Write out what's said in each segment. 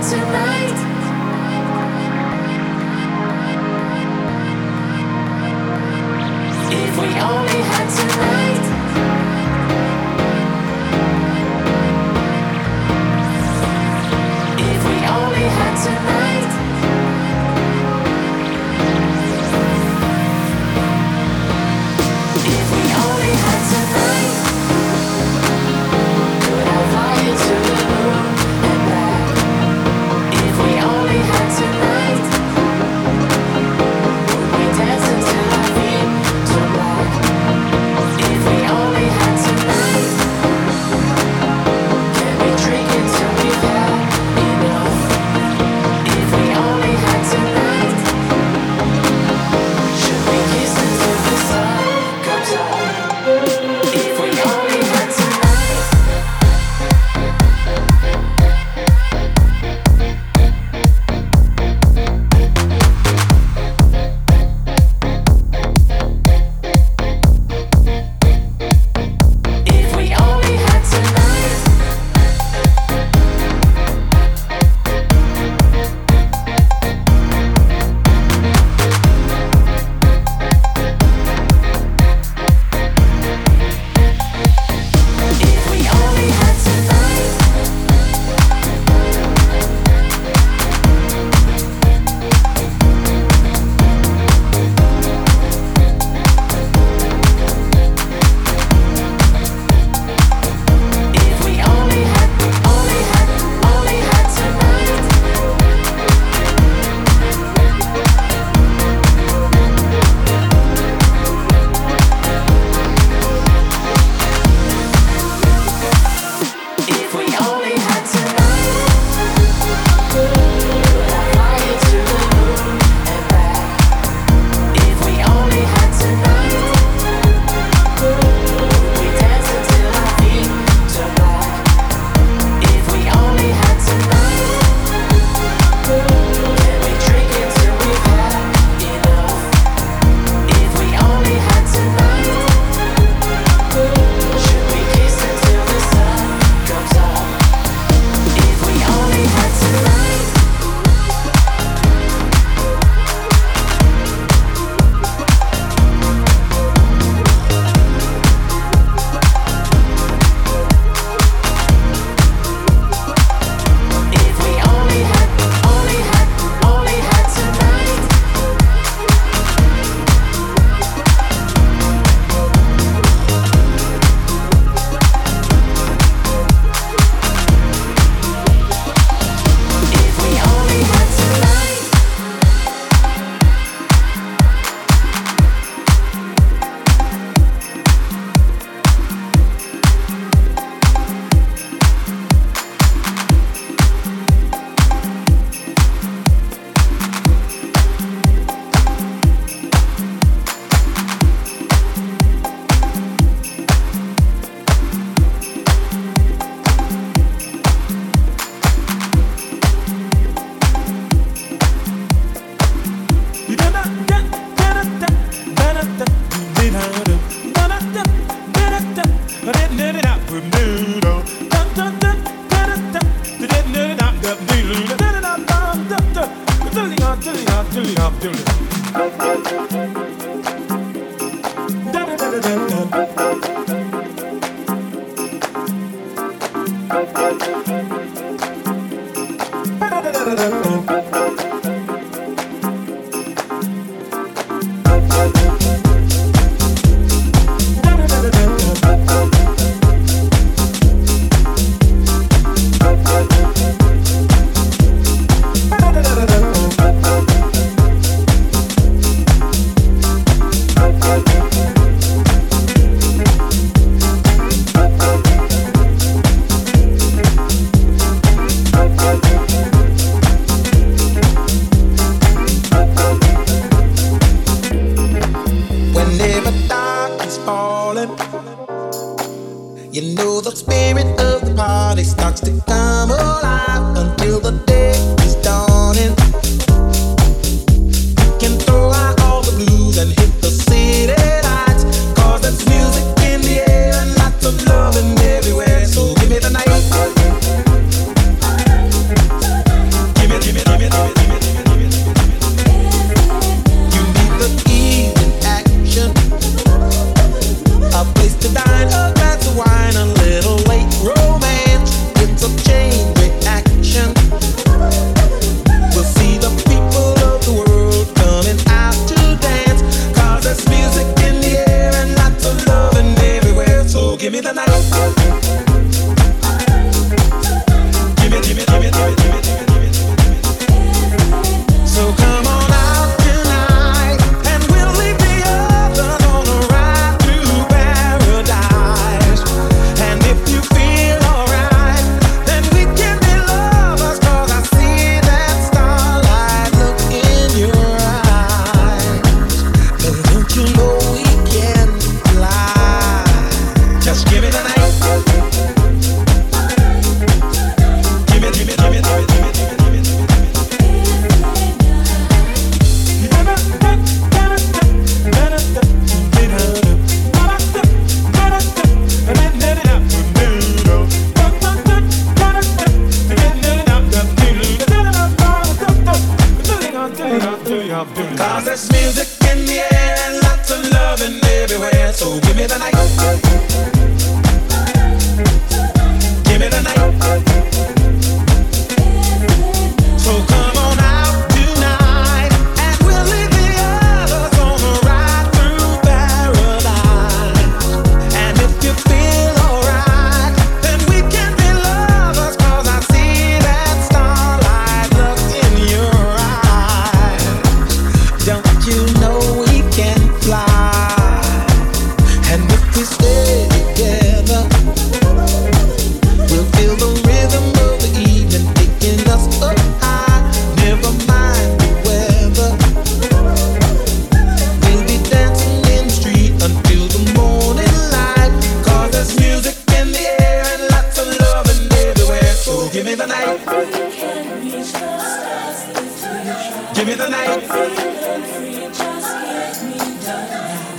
tonight.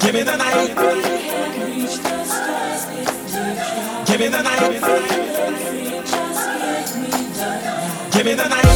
Give me the night. Give me the night. Give me the night.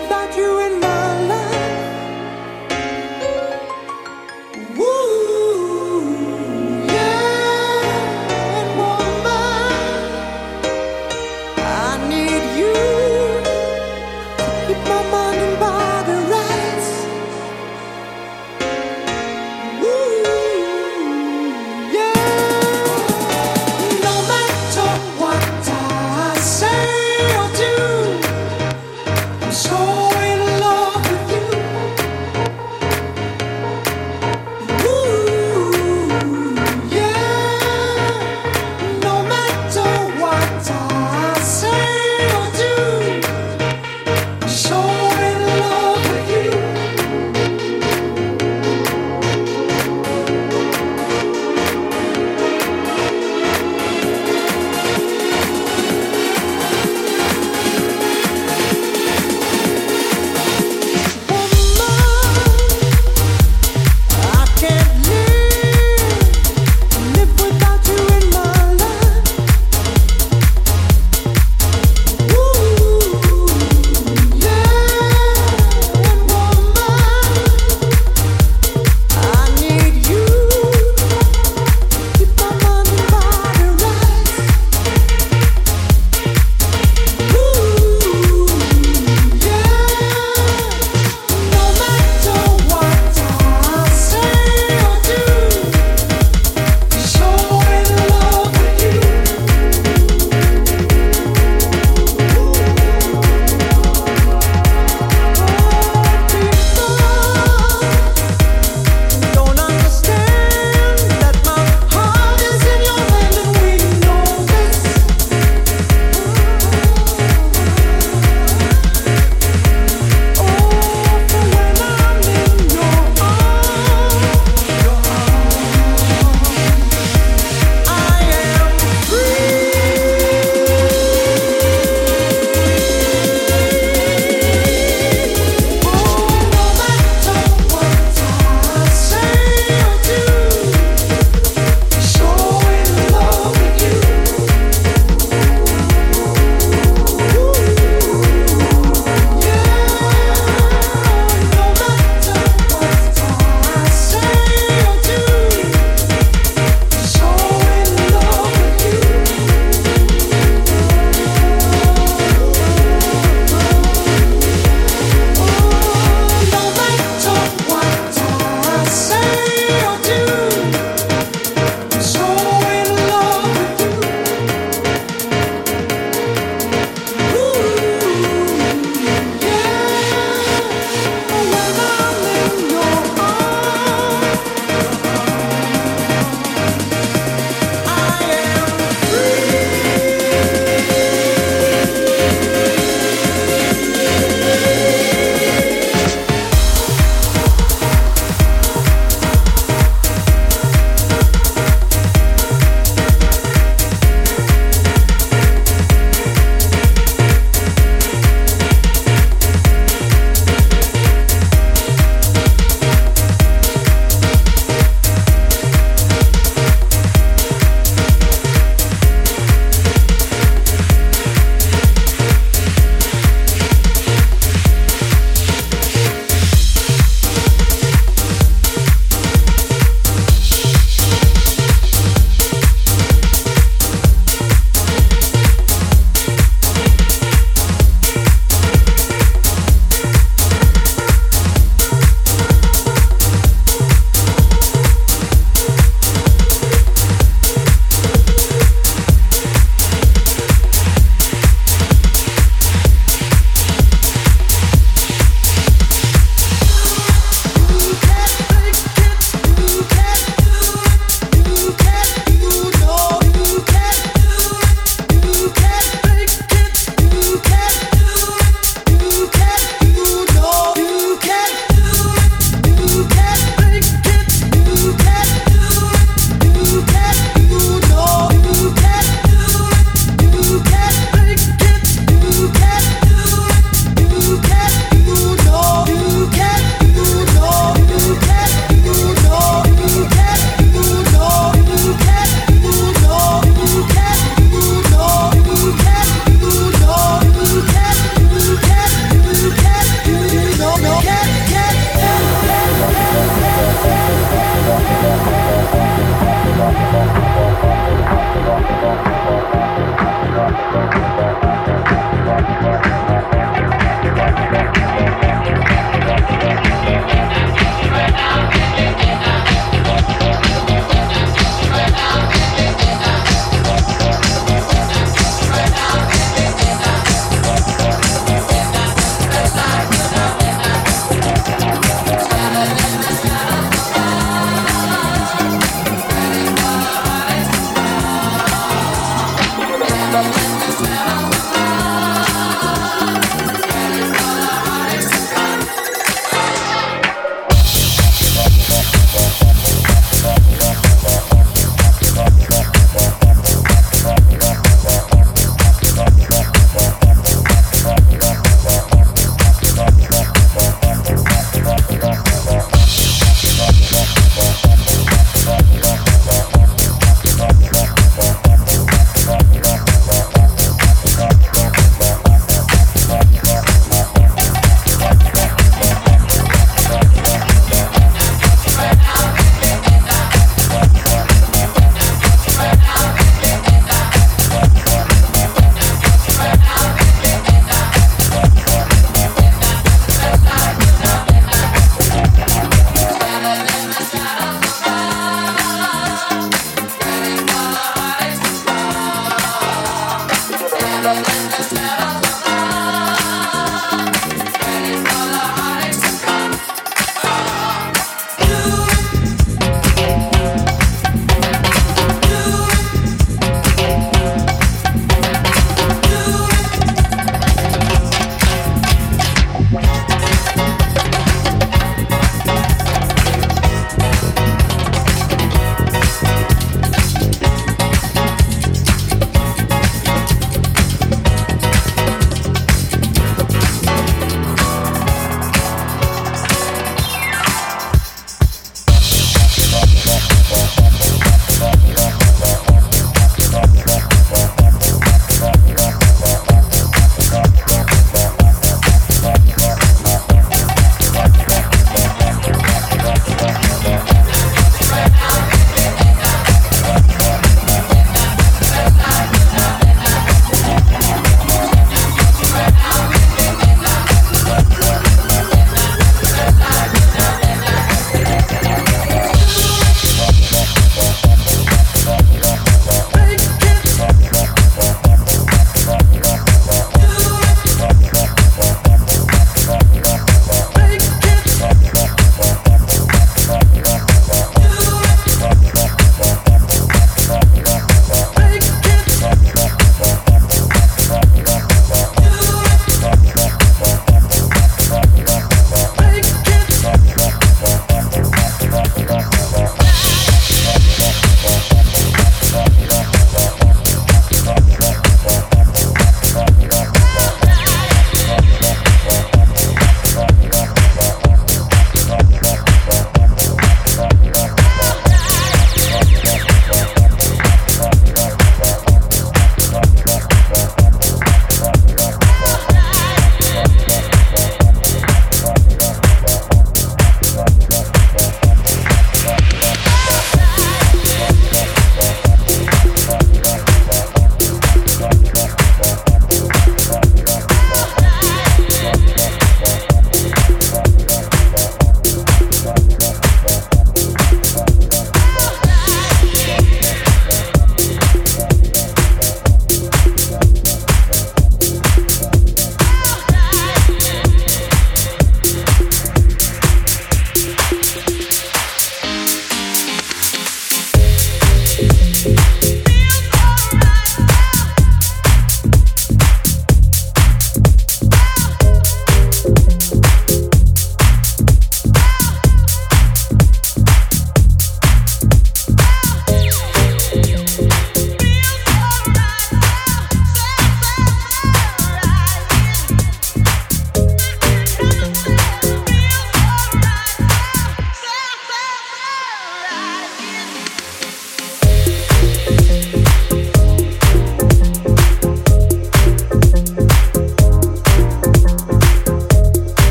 without you in my